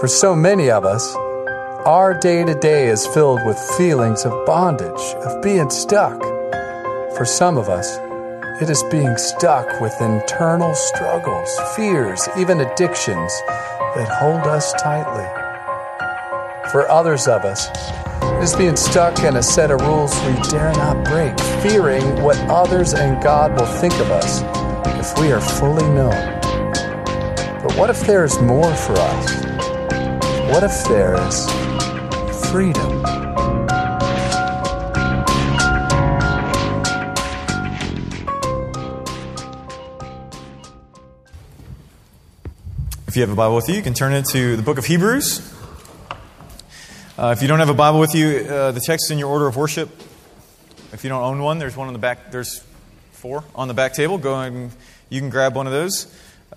For so many of us, our day to day is filled with feelings of bondage, of being stuck. For some of us, it is being stuck with internal struggles, fears, even addictions that hold us tightly. For others of us, it is being stuck in a set of rules we dare not break, fearing what others and God will think of us if we are fully known. But what if there is more for us? What if there is freedom? If you have a Bible with you, you can turn it to the book of Hebrews. Uh, if you don't have a Bible with you, uh, the text in your order of worship. If you don't own one, there's one on the back. There's four on the back table. Go and you can grab one of those.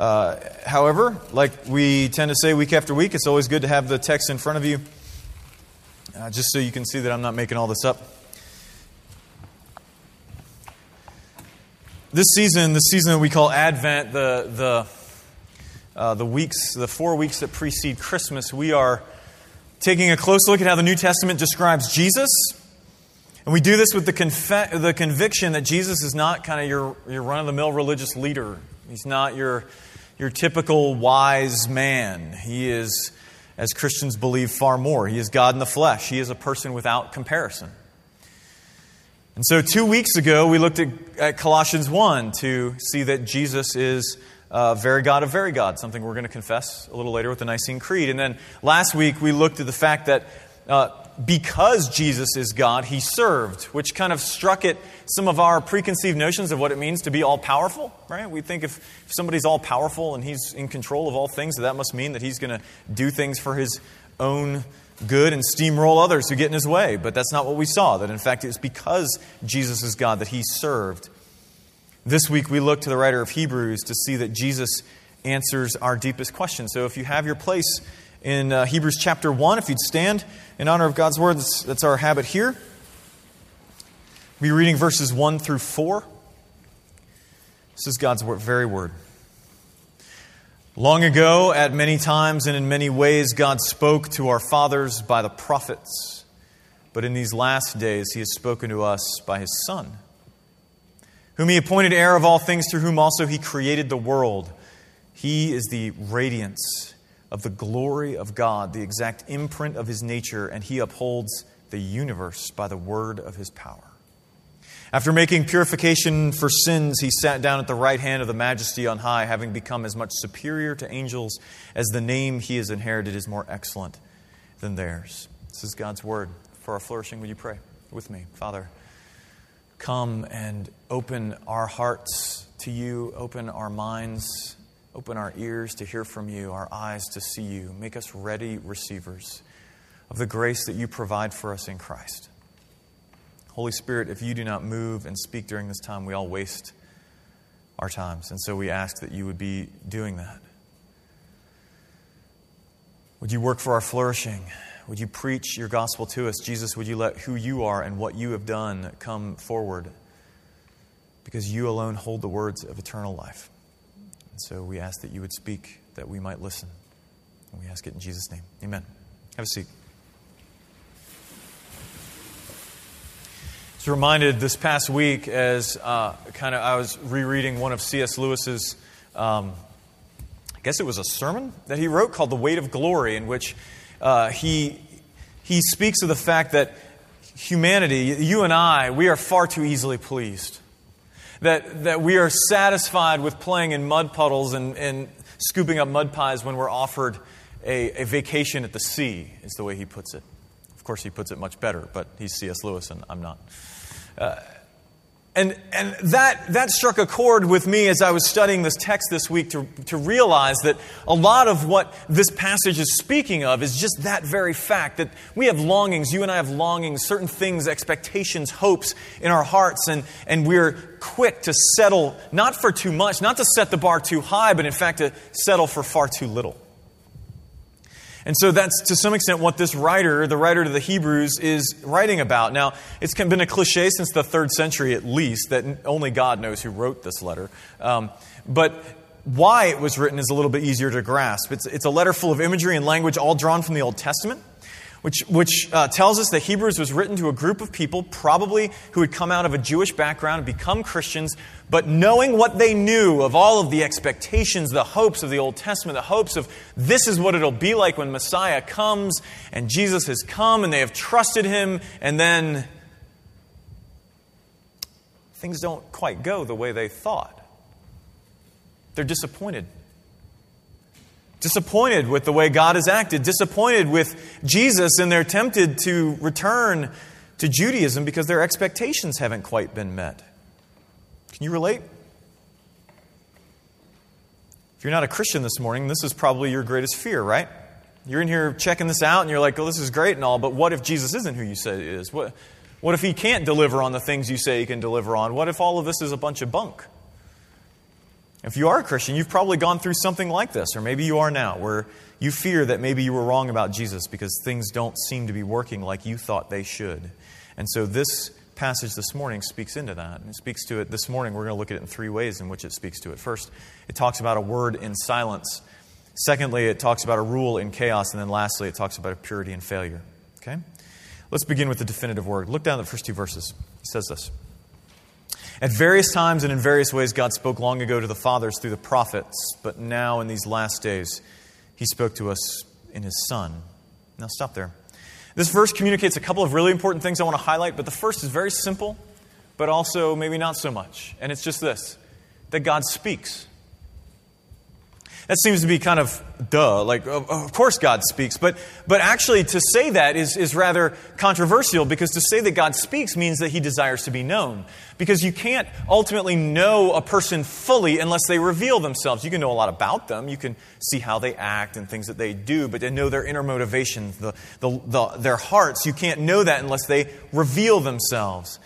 Uh, however, like we tend to say week after week, it's always good to have the text in front of you, uh, just so you can see that I'm not making all this up. This season, the season that we call Advent, the the uh, the weeks, the four weeks that precede Christmas, we are taking a close look at how the New Testament describes Jesus. And we do this with the, conf- the conviction that Jesus is not kind of your, your run of the mill religious leader. He's not your, your typical wise man. He is, as Christians believe, far more. He is God in the flesh, He is a person without comparison. And so, two weeks ago, we looked at, at Colossians 1 to see that Jesus is uh, very God of very God, something we're going to confess a little later with the Nicene Creed. And then last week, we looked at the fact that uh, because Jesus is God, he served, which kind of struck at some of our preconceived notions of what it means to be all powerful, right? We think if, if somebody's all powerful and he's in control of all things, that, that must mean that he's going to do things for his own good and steamroll others who get in his way. But that's not what we saw, that in fact it was because Jesus is God that he served. This week we look to the writer of Hebrews to see that Jesus answers our deepest question. So if you have your place in uh, Hebrews chapter 1, if you'd stand in honor of God's word, that's, that's our habit here. We'll be reading verses 1 through 4. This is God's word, very word. Long ago, at many times and in many ways, God spoke to our fathers by the prophets. But in these last days, He has spoken to us by His Son, whom He appointed heir of all things, through whom also He created the world. He is the radiance of the glory of God, the exact imprint of His nature, and He upholds the universe by the word of His power. After making purification for sins, he sat down at the right hand of the majesty on high, having become as much superior to angels as the name he has inherited is more excellent than theirs. This is God's word. For our flourishing, would you pray with me? Father, come and open our hearts to you, open our minds, open our ears to hear from you, our eyes to see you. Make us ready receivers of the grace that you provide for us in Christ. Holy Spirit, if you do not move and speak during this time, we all waste our times. And so we ask that you would be doing that. Would you work for our flourishing? Would you preach your gospel to us? Jesus, would you let who you are and what you have done come forward? Because you alone hold the words of eternal life. And so we ask that you would speak, that we might listen. And we ask it in Jesus' name. Amen. Have a seat. I was reminded this past week as uh, kind of I was rereading one of C.S. Lewis's, um, I guess it was a sermon that he wrote called "The Weight of Glory," in which uh, he he speaks of the fact that humanity, you and I, we are far too easily pleased. That that we are satisfied with playing in mud puddles and, and scooping up mud pies when we're offered a, a vacation at the sea, is the way he puts it. Of course, he puts it much better, but he's C.S. Lewis and I'm not. Uh, and and that, that struck a chord with me as I was studying this text this week to, to realize that a lot of what this passage is speaking of is just that very fact that we have longings, you and I have longings, certain things, expectations, hopes in our hearts, and, and we're quick to settle not for too much, not to set the bar too high, but in fact to settle for far too little. And so that's to some extent what this writer, the writer to the Hebrews, is writing about. Now, it's been a cliche since the third century at least that only God knows who wrote this letter. Um, but why it was written is a little bit easier to grasp. It's, it's a letter full of imagery and language all drawn from the Old Testament, which, which uh, tells us that Hebrews was written to a group of people, probably who had come out of a Jewish background and become Christians, but knowing what they knew of all of the expectations, the hopes of the Old Testament, the hopes of this is what it'll be like when Messiah comes and Jesus has come and they have trusted him, and then things don't quite go the way they thought. They're disappointed. Disappointed with the way God has acted, disappointed with Jesus, and they're tempted to return to Judaism because their expectations haven't quite been met. Can you relate? If you're not a Christian this morning, this is probably your greatest fear, right? You're in here checking this out and you're like, oh, this is great and all, but what if Jesus isn't who you say he is? What, what if he can't deliver on the things you say he can deliver on? What if all of this is a bunch of bunk? If you are a Christian, you've probably gone through something like this, or maybe you are now, where you fear that maybe you were wrong about Jesus because things don't seem to be working like you thought they should. And so this passage this morning speaks into that. And it speaks to it this morning. We're going to look at it in three ways in which it speaks to it. First, it talks about a word in silence. Secondly, it talks about a rule in chaos. And then lastly, it talks about a purity and failure. Okay? Let's begin with the definitive word. Look down at the first two verses. It says this. At various times and in various ways, God spoke long ago to the fathers through the prophets, but now in these last days, He spoke to us in His Son. Now, stop there. This verse communicates a couple of really important things I want to highlight, but the first is very simple, but also maybe not so much. And it's just this that God speaks. That seems to be kind of duh. Like, of course God speaks. But, but actually, to say that is, is rather controversial because to say that God speaks means that he desires to be known. Because you can't ultimately know a person fully unless they reveal themselves. You can know a lot about them, you can see how they act and things that they do, but to know their inner motivations, the, the, the, their hearts, you can't know that unless they reveal themselves.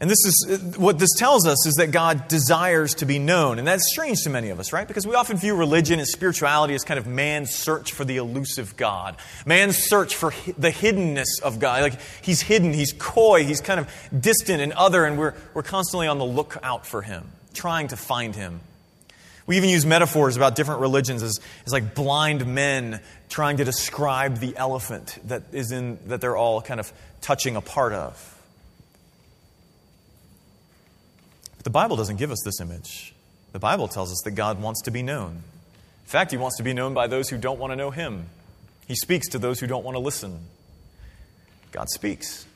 And this is what this tells us is that God desires to be known. And that's strange to many of us, right? Because we often view religion and spirituality as kind of man's search for the elusive God, man's search for the hiddenness of God. Like he's hidden, he's coy, he's kind of distant and other, and we're, we're constantly on the lookout for him, trying to find him. We even use metaphors about different religions as, as like blind men trying to describe the elephant that is in that they're all kind of touching a part of. But the Bible doesn't give us this image. The Bible tells us that God wants to be known. In fact, He wants to be known by those who don't want to know Him. He speaks to those who don't want to listen. God speaks.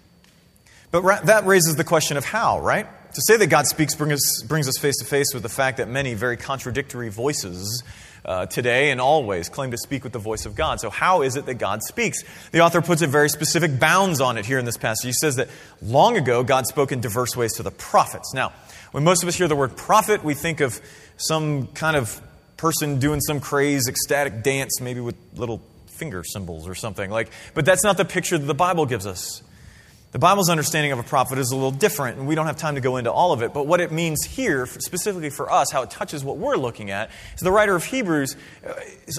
But ra- that raises the question of how, right? To say that God speaks us, brings us face to face with the fact that many very contradictory voices uh, today and always claim to speak with the voice of God. So, how is it that God speaks? The author puts a very specific bounds on it here in this passage. He says that long ago, God spoke in diverse ways to the prophets. Now, when most of us hear the word prophet, we think of some kind of person doing some crazy ecstatic dance, maybe with little finger cymbals or something. Like, but that's not the picture that the Bible gives us. The Bible's understanding of a prophet is a little different, and we don't have time to go into all of it. But what it means here, specifically for us, how it touches what we're looking at, is the writer of Hebrews uh,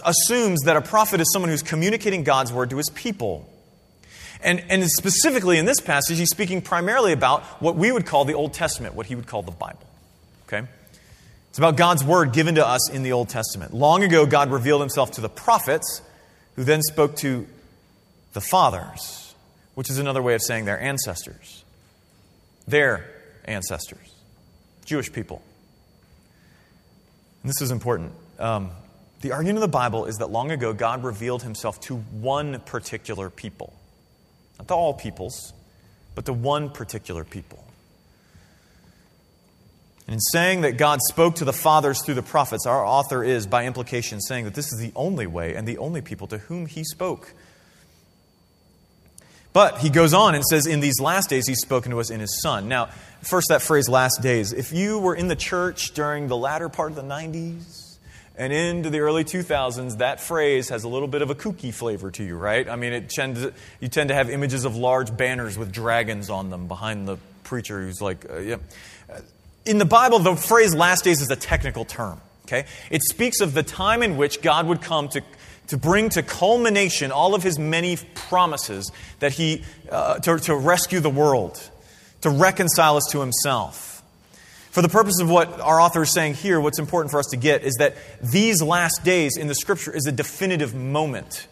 assumes that a prophet is someone who's communicating God's word to his people. And, and specifically in this passage, he's speaking primarily about what we would call the Old Testament, what he would call the Bible. Okay? It's about God's word given to us in the Old Testament. Long ago, God revealed himself to the prophets, who then spoke to the fathers, which is another way of saying their ancestors. Their ancestors, Jewish people. And this is important. Um, the argument of the Bible is that long ago, God revealed himself to one particular people. Not to all peoples, but to one particular people. And in saying that God spoke to the fathers through the prophets, our author is, by implication, saying that this is the only way and the only people to whom he spoke. But he goes on and says, In these last days, he's spoken to us in his Son. Now, first, that phrase, last days. If you were in the church during the latter part of the 90s, and into the early 2000s, that phrase has a little bit of a kooky flavor to you, right? I mean, it tends, you tend to have images of large banners with dragons on them behind the preacher who's like, uh, yeah. In the Bible, the phrase last days is a technical term, okay? It speaks of the time in which God would come to, to bring to culmination all of his many promises that he, uh, to, to rescue the world, to reconcile us to himself. For the purpose of what our author is saying here, what's important for us to get is that these last days in the scripture is a definitive moment.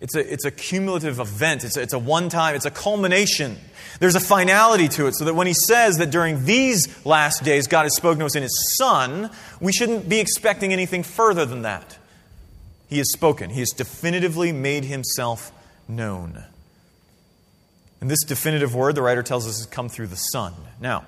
It's a, it's a cumulative event. It's a, it's a one time, it's a culmination. There's a finality to it, so that when he says that during these last days God has spoken to us in his Son, we shouldn't be expecting anything further than that. He has spoken, he has definitively made himself known. And this definitive word, the writer tells us, has come through the Son. Now,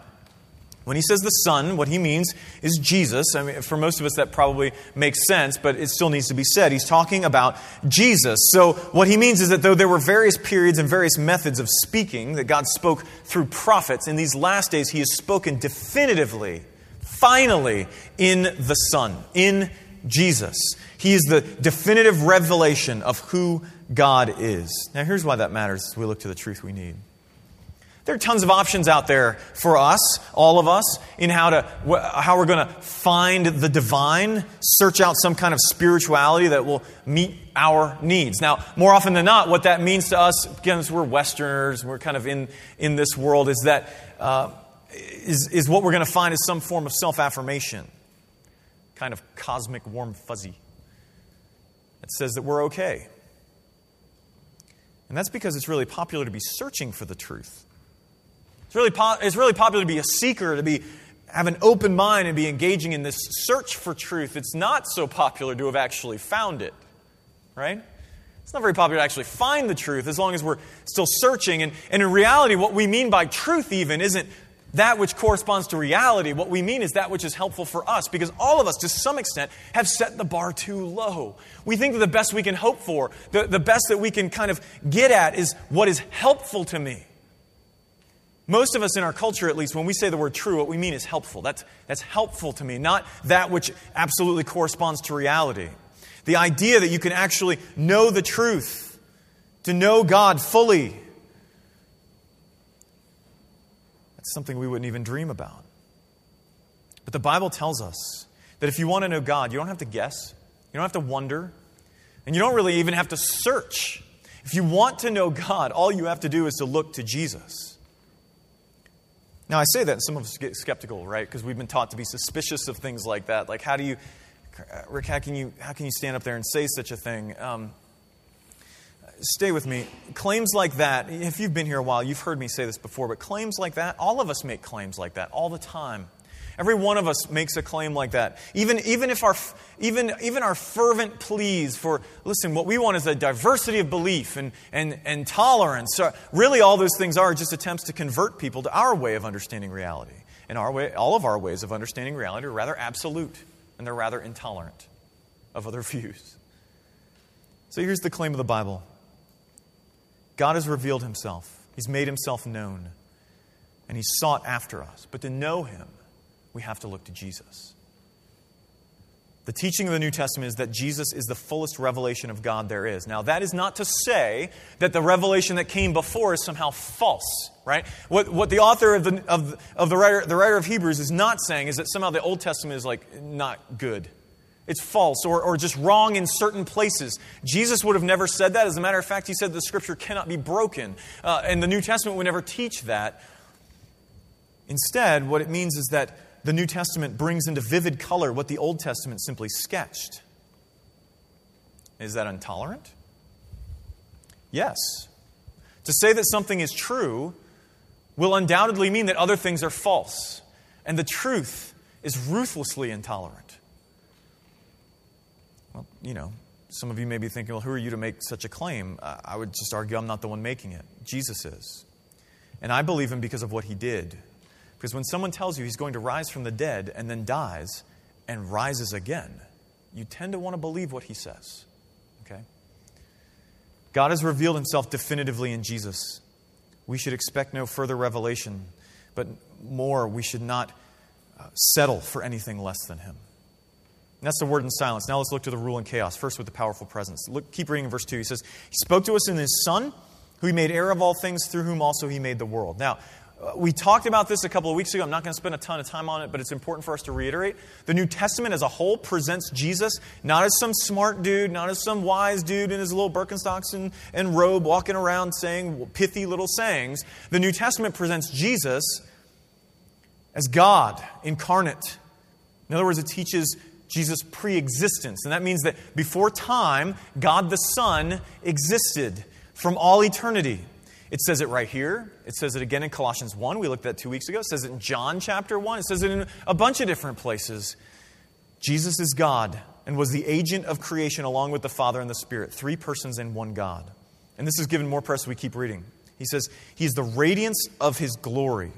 when he says the Son, what he means is Jesus. I mean, for most of us, that probably makes sense, but it still needs to be said. He's talking about Jesus. So, what he means is that though there were various periods and various methods of speaking that God spoke through prophets, in these last days, he has spoken definitively, finally, in the Son, in Jesus. He is the definitive revelation of who God is. Now, here's why that matters as we look to the truth we need. There are tons of options out there for us, all of us, in how, to, how we're going to find the divine, search out some kind of spirituality that will meet our needs. Now, more often than not, what that means to us, as we're Westerners, we're kind of in, in this world, is that uh, is, is what we're going to find is some form of self affirmation, kind of cosmic warm fuzzy. That says that we're okay. And that's because it's really popular to be searching for the truth. It's really, po- it's really popular to be a seeker, to be, have an open mind and be engaging in this search for truth. It's not so popular to have actually found it, right? It's not very popular to actually find the truth as long as we're still searching. And, and in reality, what we mean by truth, even, isn't that which corresponds to reality. What we mean is that which is helpful for us because all of us, to some extent, have set the bar too low. We think that the best we can hope for, the, the best that we can kind of get at, is what is helpful to me. Most of us in our culture, at least, when we say the word true, what we mean is helpful. That's, that's helpful to me, not that which absolutely corresponds to reality. The idea that you can actually know the truth, to know God fully, that's something we wouldn't even dream about. But the Bible tells us that if you want to know God, you don't have to guess, you don't have to wonder, and you don't really even have to search. If you want to know God, all you have to do is to look to Jesus. Now, I say that, and some of us get skeptical, right? Because we've been taught to be suspicious of things like that. Like, how do you, Rick, how can you, how can you stand up there and say such a thing? Um, stay with me. Claims like that, if you've been here a while, you've heard me say this before, but claims like that, all of us make claims like that all the time. Every one of us makes a claim like that. Even, even if our, even, even our fervent pleas for, listen, what we want is a diversity of belief and, and, and tolerance. So really, all those things are just attempts to convert people to our way of understanding reality. And our way, all of our ways of understanding reality are rather absolute, and they're rather intolerant of other views. So here's the claim of the Bible God has revealed himself, He's made himself known, and He's sought after us. But to know Him, we have to look to Jesus. The teaching of the New Testament is that Jesus is the fullest revelation of God there is. Now, that is not to say that the revelation that came before is somehow false, right? What, what the author of, the, of, of the, writer, the writer of Hebrews is not saying is that somehow the Old Testament is like not good. It's false or, or just wrong in certain places. Jesus would have never said that. As a matter of fact, he said the scripture cannot be broken. Uh, and the New Testament would never teach that. Instead, what it means is that the New Testament brings into vivid color what the Old Testament simply sketched. Is that intolerant? Yes. To say that something is true will undoubtedly mean that other things are false, and the truth is ruthlessly intolerant. You know, some of you may be thinking, well, who are you to make such a claim? I would just argue I'm not the one making it. Jesus is. And I believe him because of what he did. Because when someone tells you he's going to rise from the dead and then dies and rises again, you tend to want to believe what he says. Okay? God has revealed himself definitively in Jesus. We should expect no further revelation, but more, we should not uh, settle for anything less than him. And that's the word in silence. Now let's look to the rule in chaos. First, with the powerful presence. Look, keep reading verse 2. He says, He spoke to us in His Son, who He made heir of all things, through whom also He made the world. Now, uh, we talked about this a couple of weeks ago. I'm not going to spend a ton of time on it, but it's important for us to reiterate. The New Testament as a whole presents Jesus not as some smart dude, not as some wise dude in his little Birkenstocks and, and robe walking around saying pithy little sayings. The New Testament presents Jesus as God incarnate. In other words, it teaches Jesus' pre existence. And that means that before time, God the Son existed from all eternity. It says it right here. It says it again in Colossians 1. We looked at two weeks ago. It says it in John chapter 1. It says it in a bunch of different places. Jesus is God and was the agent of creation along with the Father and the Spirit, three persons in one God. And this is given more press we keep reading. He says, He is the radiance of His glory,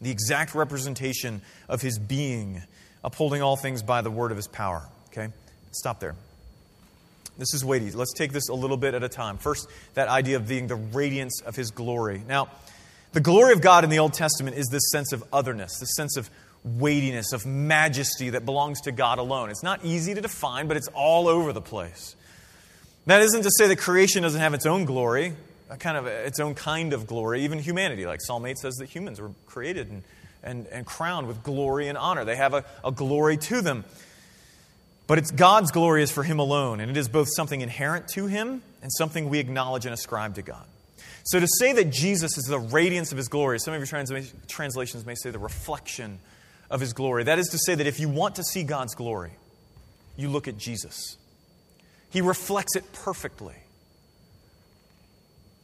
the exact representation of His being, upholding all things by the word of His power. Okay? Stop there. This is weighty. Let's take this a little bit at a time. First, that idea of being the radiance of His glory. Now, the glory of God in the Old Testament is this sense of otherness, this sense of weightiness, of majesty that belongs to God alone. It's not easy to define, but it's all over the place. That isn't to say that creation doesn't have its own glory, a kind of its own kind of glory. Even humanity, like Psalm 8 says that humans were created and, and, and crowned with glory and honor. They have a, a glory to them. But it's God's glory is for Him alone, and it is both something inherent to Him and something we acknowledge and ascribe to God. So to say that Jesus is the radiance of His glory, some of your trans- translations may say the reflection of His glory. That is to say that if you want to see God's glory, you look at Jesus. He reflects it perfectly.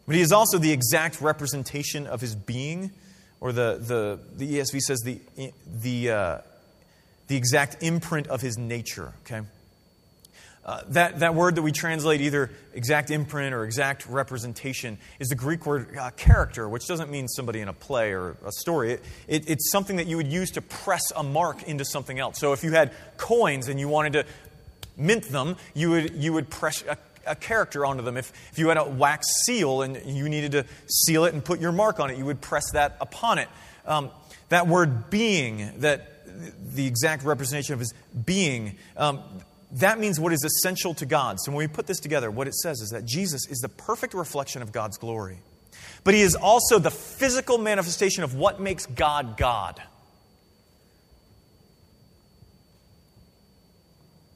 But He is also the exact representation of His being, or the, the, the ESV says the, the uh, the exact imprint of his nature, okay? Uh, that, that word that we translate either exact imprint or exact representation is the Greek word uh, character, which doesn't mean somebody in a play or a story. It, it, it's something that you would use to press a mark into something else. So if you had coins and you wanted to mint them, you would, you would press a, a character onto them. If, if you had a wax seal and you needed to seal it and put your mark on it, you would press that upon it. Um, that word being, that the exact representation of his being. Um, that means what is essential to God. So when we put this together, what it says is that Jesus is the perfect reflection of God's glory. But he is also the physical manifestation of what makes God God.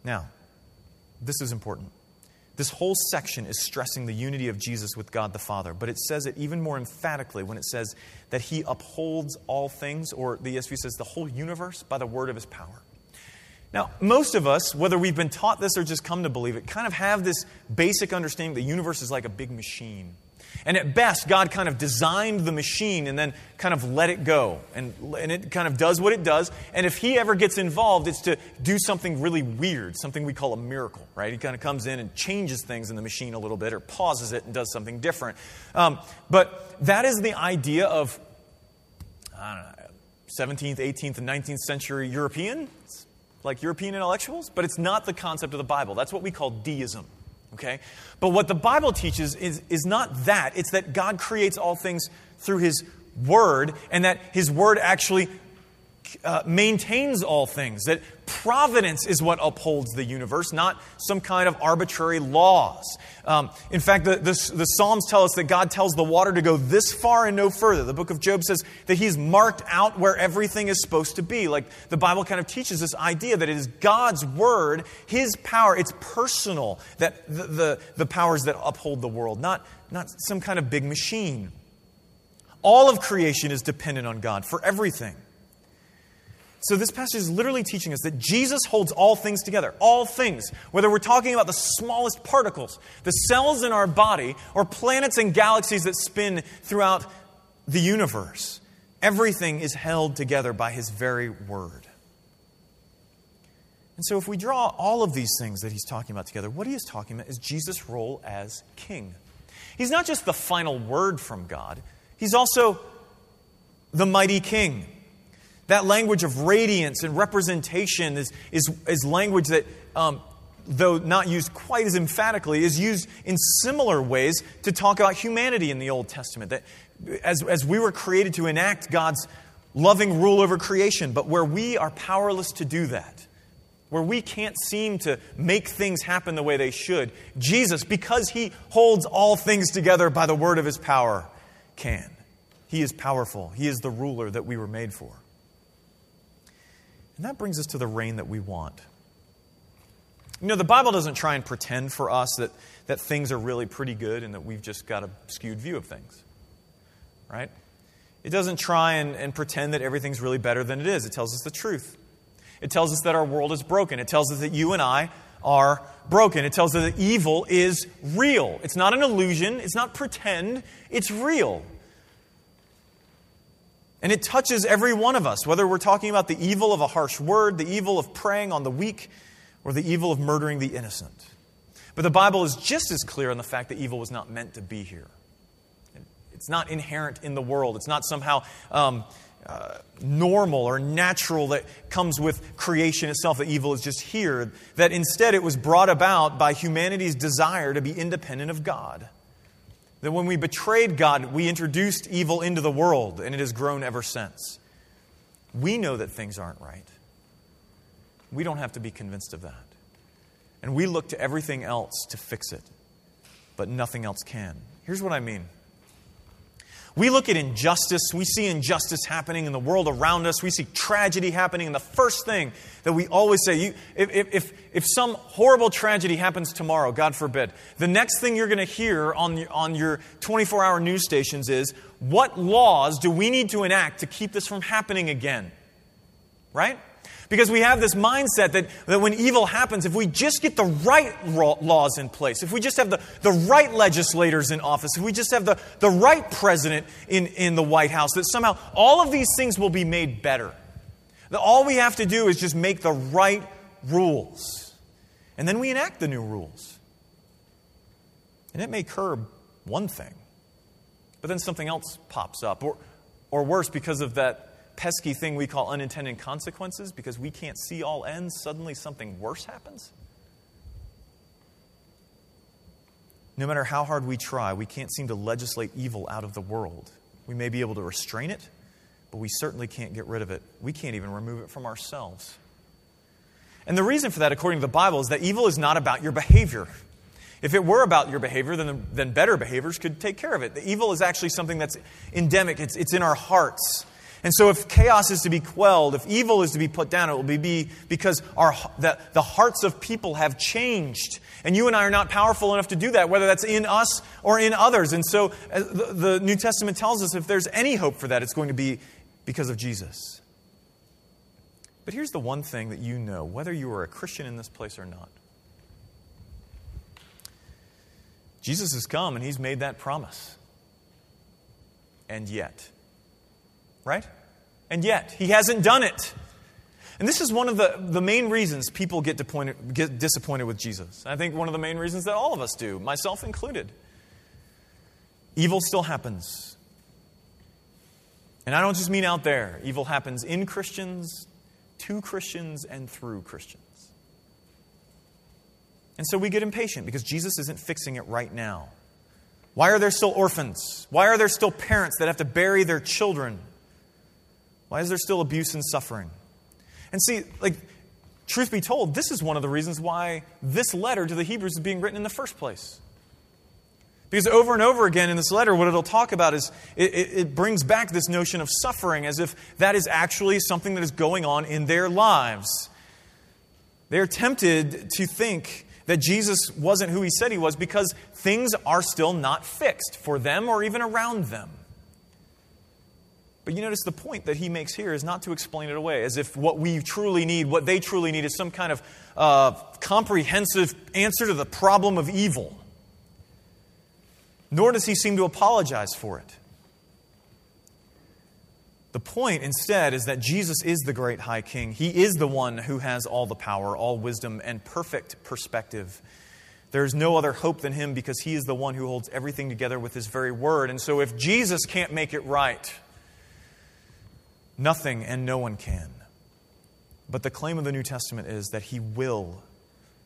Now, this is important. This whole section is stressing the unity of Jesus with God the Father, but it says it even more emphatically when it says that he upholds all things, or the ESV says the whole universe, by the word of his power. Now, most of us, whether we've been taught this or just come to believe it, kind of have this basic understanding the universe is like a big machine. And at best, God kind of designed the machine and then kind of let it go. And, and it kind of does what it does. And if He ever gets involved, it's to do something really weird, something we call a miracle, right? He kind of comes in and changes things in the machine a little bit or pauses it and does something different. Um, but that is the idea of, I don't know, 17th, 18th, and 19th century Europeans, like European intellectuals, but it's not the concept of the Bible. That's what we call deism. Okay? But what the Bible teaches is, is not that. It's that God creates all things through His Word, and that His Word actually uh, maintains all things, that providence is what upholds the universe, not some kind of arbitrary laws. Um, in fact, the, the, the, Psalms tell us that God tells the water to go this far and no further. The book of Job says that He's marked out where everything is supposed to be. Like the Bible kind of teaches this idea that it is God's word, His power, it's personal, that the, the, the powers that uphold the world, not, not some kind of big machine. All of creation is dependent on God for everything. So, this passage is literally teaching us that Jesus holds all things together. All things. Whether we're talking about the smallest particles, the cells in our body, or planets and galaxies that spin throughout the universe, everything is held together by His very word. And so, if we draw all of these things that He's talking about together, what He is talking about is Jesus' role as King. He's not just the final word from God, He's also the mighty King. That language of radiance and representation is, is, is language that, um, though not used quite as emphatically, is used in similar ways to talk about humanity in the Old Testament. That as, as we were created to enact God's loving rule over creation, but where we are powerless to do that, where we can't seem to make things happen the way they should, Jesus, because He holds all things together by the word of His power, can. He is powerful. He is the ruler that we were made for. And that brings us to the reign that we want. You know, the Bible doesn't try and pretend for us that, that things are really pretty good and that we've just got a skewed view of things. Right? It doesn't try and, and pretend that everything's really better than it is. It tells us the truth. It tells us that our world is broken. It tells us that you and I are broken. It tells us that evil is real. It's not an illusion, it's not pretend, it's real. And it touches every one of us, whether we're talking about the evil of a harsh word, the evil of preying on the weak, or the evil of murdering the innocent. But the Bible is just as clear on the fact that evil was not meant to be here. It's not inherent in the world. It's not somehow um, uh, normal or natural that comes with creation itself, that evil is just here. That instead it was brought about by humanity's desire to be independent of God. That when we betrayed God, we introduced evil into the world, and it has grown ever since. We know that things aren't right. We don't have to be convinced of that. And we look to everything else to fix it, but nothing else can. Here's what I mean. We look at injustice, we see injustice happening in the world around us, we see tragedy happening, and the first thing that we always say, you, if, if, if some horrible tragedy happens tomorrow, God forbid, the next thing you're going to hear on, on your 24 hour news stations is, what laws do we need to enact to keep this from happening again? Right? Because we have this mindset that, that when evil happens, if we just get the right laws in place, if we just have the, the right legislators in office, if we just have the, the right president in, in the White House, that somehow all of these things will be made better. That all we have to do is just make the right rules. And then we enact the new rules. And it may curb one thing, but then something else pops up. Or, or worse, because of that pesky thing we call unintended consequences because we can't see all ends, suddenly something worse happens? No matter how hard we try, we can't seem to legislate evil out of the world. We may be able to restrain it, but we certainly can't get rid of it. We can't even remove it from ourselves. And the reason for that, according to the Bible, is that evil is not about your behavior. If it were about your behavior, then, then better behaviors could take care of it. The evil is actually something that's endemic, it's, it's in our hearts. And so, if chaos is to be quelled, if evil is to be put down, it will be because our, the, the hearts of people have changed. And you and I are not powerful enough to do that, whether that's in us or in others. And so, uh, the, the New Testament tells us if there's any hope for that, it's going to be because of Jesus. But here's the one thing that you know, whether you are a Christian in this place or not Jesus has come and he's made that promise. And yet, right? And yet, he hasn't done it. And this is one of the, the main reasons people get, get disappointed with Jesus. I think one of the main reasons that all of us do, myself included. Evil still happens. And I don't just mean out there, evil happens in Christians, to Christians, and through Christians. And so we get impatient because Jesus isn't fixing it right now. Why are there still orphans? Why are there still parents that have to bury their children? Why is there still abuse and suffering? And see, like, truth be told, this is one of the reasons why this letter to the Hebrews is being written in the first place. Because over and over again in this letter, what it'll talk about is it, it, it, brings back this notion of suffering as if that is actually something that is going on in their lives. They're tempted to think that Jesus wasn't who he said he was because things are still not fixed for them or even around them. But you notice the point that he makes here is not to explain it away, as if what we truly need, what they truly need, is some kind of uh, comprehensive answer to the problem of evil. Nor does he seem to apologize for it. The point, instead, is that Jesus is the great high king. He is the one who has all the power, all wisdom, and perfect perspective. There's no other hope than him because he is the one who holds everything together with his very word. And so, if Jesus can't make it right, Nothing and no one can. But the claim of the New Testament is that he will.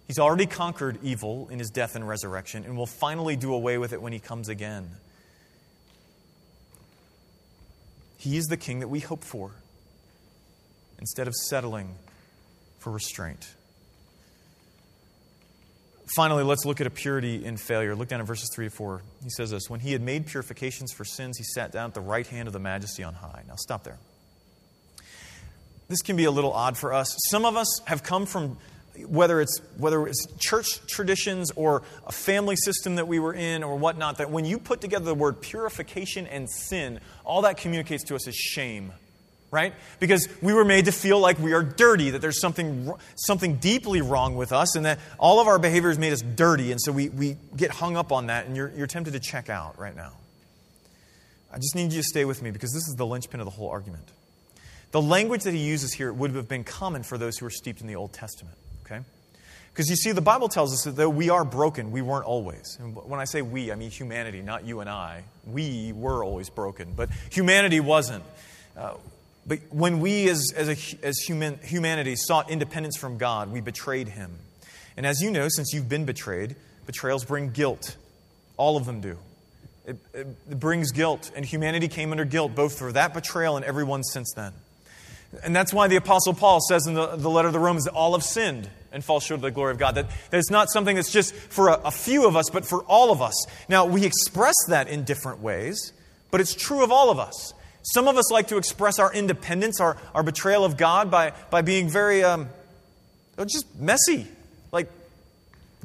He's already conquered evil in his death and resurrection and will finally do away with it when he comes again. He is the king that we hope for instead of settling for restraint. Finally, let's look at a purity in failure. Look down at verses 3 to 4. He says this When he had made purifications for sins, he sat down at the right hand of the majesty on high. Now, stop there this can be a little odd for us. Some of us have come from whether it's whether it's church traditions or a family system that we were in or whatnot, that when you put together the word purification and sin, all that communicates to us is shame right? Because we were made to feel like we are dirty, that there's something, something deeply wrong with us, and that all of our behavior has made us dirty, and so we, we get hung up on that, and you're, you're tempted to check out right now. I just need you to stay with me because this is the linchpin of the whole argument. The language that he uses here would have been common for those who were steeped in the Old Testament, okay? Because you see, the Bible tells us that though we are broken, we weren't always. And when I say we, I mean humanity, not you and I. We were always broken, but humanity wasn't. Uh, but when we as, as, a, as human, humanity sought independence from God, we betrayed Him. And as you know, since you've been betrayed, betrayals bring guilt. All of them do. It, it, brings guilt, and humanity came under guilt both for that betrayal and everyone since then. And that's why the Apostle Paul says in the, the letter of the Romans that all have sinned and fall short of the glory of God. That, that it's not something that's just for a, a few of us, but for all of us. Now, we express that in different ways, but it's true of all of us. Some of us like to express our independence, our, our betrayal of God, by, by being very um, oh, just messy. Like,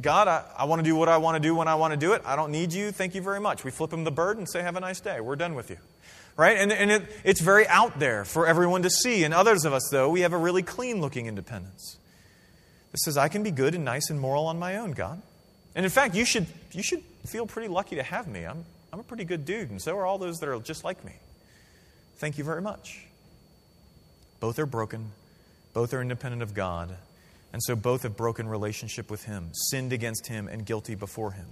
God, I, I want to do what I want to do when I want to do it. I don't need you. Thank you very much. We flip him the bird and say, Have a nice day. We're done with you. Right? And, and it, it's very out there for everyone to see. And others of us, though, we have a really clean looking independence. That says, I can be good and nice and moral on my own, God. And in fact, you should, you should feel pretty lucky to have me. I'm, I'm a pretty good dude, and so are all those that are just like me. Thank you very much. Both are broken, both are independent of God, and so both have broken relationship with Him, sinned against Him, and guilty before Him.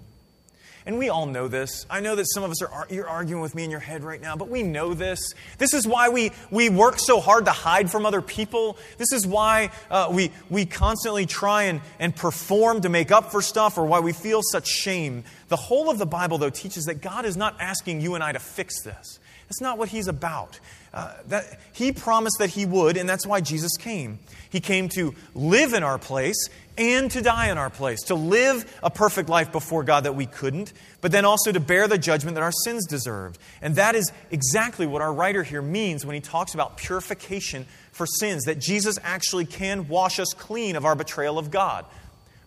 And we all know this. I know that some of us are you're arguing with me in your head right now, but we know this. This is why we, we work so hard to hide from other people. This is why uh, we, we constantly try and, and perform to make up for stuff or why we feel such shame. The whole of the Bible, though, teaches that God is not asking you and I to fix this. That's not what he's about. Uh, that, he promised that he would, and that's why Jesus came. He came to live in our place and to die in our place, to live a perfect life before God that we couldn't, but then also to bear the judgment that our sins deserved. And that is exactly what our writer here means when he talks about purification for sins, that Jesus actually can wash us clean of our betrayal of God.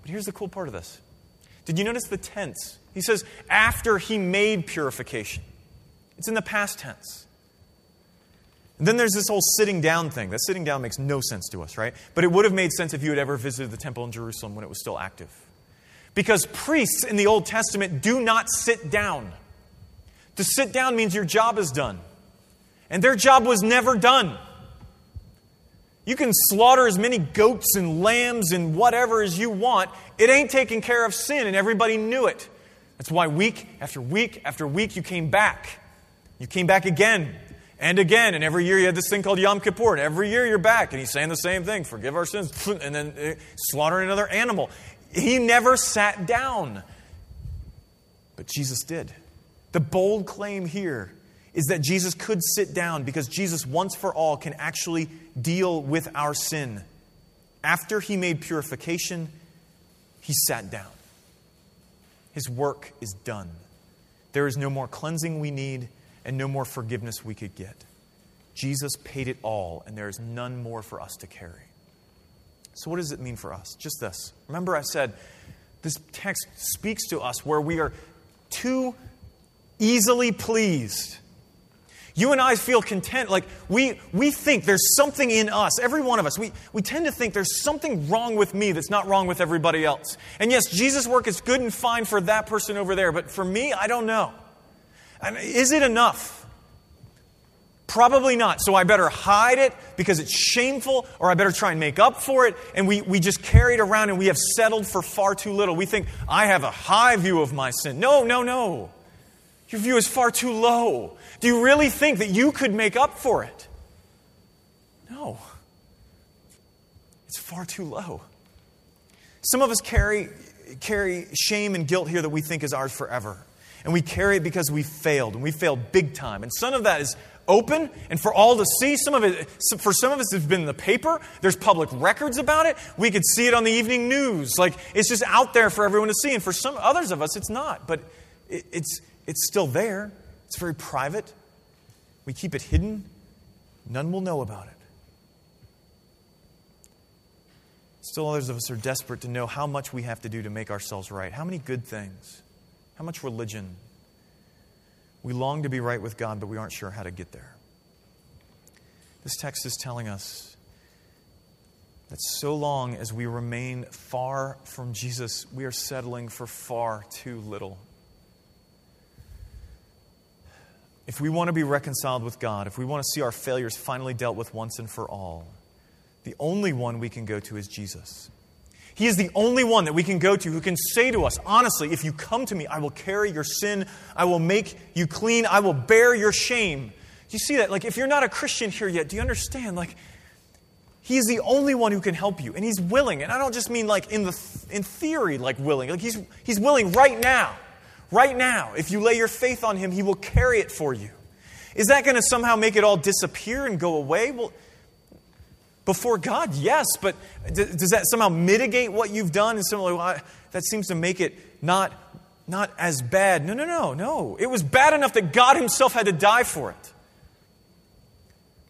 But here's the cool part of this. Did you notice the tense? He says, after he made purification. It's in the past tense. And then there's this whole sitting down thing. That sitting down makes no sense to us, right? But it would have made sense if you had ever visited the temple in Jerusalem when it was still active. Because priests in the Old Testament do not sit down. To sit down means your job is done. And their job was never done. You can slaughter as many goats and lambs and whatever as you want. It ain't taking care of sin, and everybody knew it. That's why week after week after week you came back. You came back again and again, and every year you had this thing called Yom Kippur, and every year you're back, and he's saying the same thing forgive our sins, and then uh, slaughter another animal. He never sat down. But Jesus did. The bold claim here is that Jesus could sit down because Jesus, once for all, can actually deal with our sin. After he made purification, he sat down. His work is done. There is no more cleansing we need and no more forgiveness we could get. Jesus paid it all, and there is none more for us to carry. So, what does it mean for us? Just this. Remember, I said this text speaks to us where we are too easily pleased. You and I feel content. Like we, we think there's something in us, every one of us, we, we tend to think there's something wrong with me that's not wrong with everybody else. And yes, Jesus' work is good and fine for that person over there, but for me, I don't know. And is it enough? Probably not. So I better hide it because it's shameful, or I better try and make up for it. And we, we just carry it around and we have settled for far too little. We think, I have a high view of my sin. No, no, no. Your view is far too low. Do you really think that you could make up for it? No. It's far too low. Some of us carry, carry shame and guilt here that we think is ours forever and we carry it because we failed, and we failed big time. And some of that is open and for all to see. Some of it, for some of us, it's been in the paper. There's public records about it. We could see it on the evening news. Like it's just out there for everyone to see. And for some others of us, it's not. But it, it's it's still there. It's very private. We keep it hidden. None will know about it. Still, others of us are desperate to know how much we have to do to make ourselves right. How many good things? How much religion? We long to be right with God, but we aren't sure how to get there. This text is telling us that so long as we remain far from Jesus, we are settling for far too little. If we want to be reconciled with God, if we want to see our failures finally dealt with once and for all, the only one we can go to is Jesus. He is the only one that we can go to who can say to us, honestly, if you come to me, I will carry your sin, I will make you clean, I will bear your shame. Do you see that? Like, if you're not a Christian here yet, do you understand? Like, He is the only one who can help you, and He's willing. And I don't just mean like in, the, in theory, like willing. Like, he's, he's willing right now. Right now. If you lay your faith on Him, He will carry it for you. Is that going to somehow make it all disappear and go away? Well, before God, yes, but does that somehow mitigate what you've done? And similarly, well, that seems to make it not, not as bad. No, no, no, no. It was bad enough that God Himself had to die for it.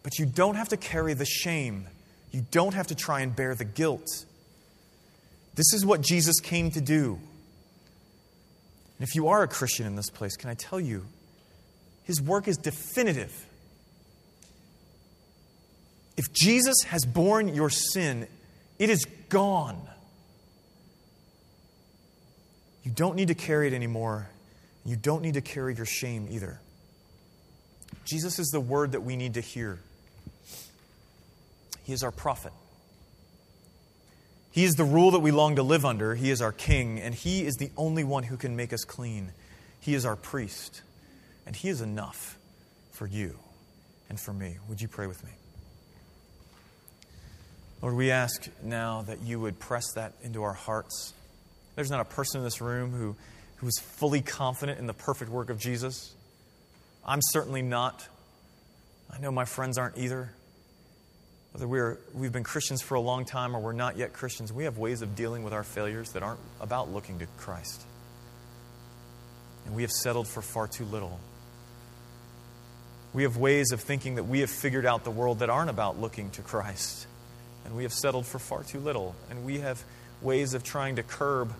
But you don't have to carry the shame, you don't have to try and bear the guilt. This is what Jesus came to do. And if you are a Christian in this place, can I tell you, His work is definitive. If Jesus has borne your sin, it is gone. You don't need to carry it anymore. You don't need to carry your shame either. Jesus is the word that we need to hear. He is our prophet. He is the rule that we long to live under. He is our king, and He is the only one who can make us clean. He is our priest, and He is enough for you and for me. Would you pray with me? Lord, we ask now that you would press that into our hearts. There's not a person in this room who, who is fully confident in the perfect work of Jesus. I'm certainly not. I know my friends aren't either. Whether we're, we've been Christians for a long time or we're not yet Christians, we have ways of dealing with our failures that aren't about looking to Christ. And we have settled for far too little. We have ways of thinking that we have figured out the world that aren't about looking to Christ and we have settled for far too little. And we have ways of trying to curb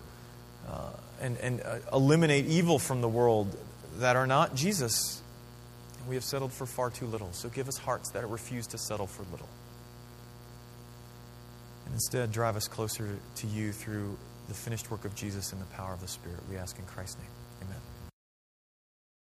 uh, and, and uh, eliminate evil from the world that are not Jesus. And we have settled for far too little. So give us hearts that refuse to settle for little. And instead, drive us closer to you through the finished work of Jesus and the power of the Spirit. We ask in Christ's name. Amen.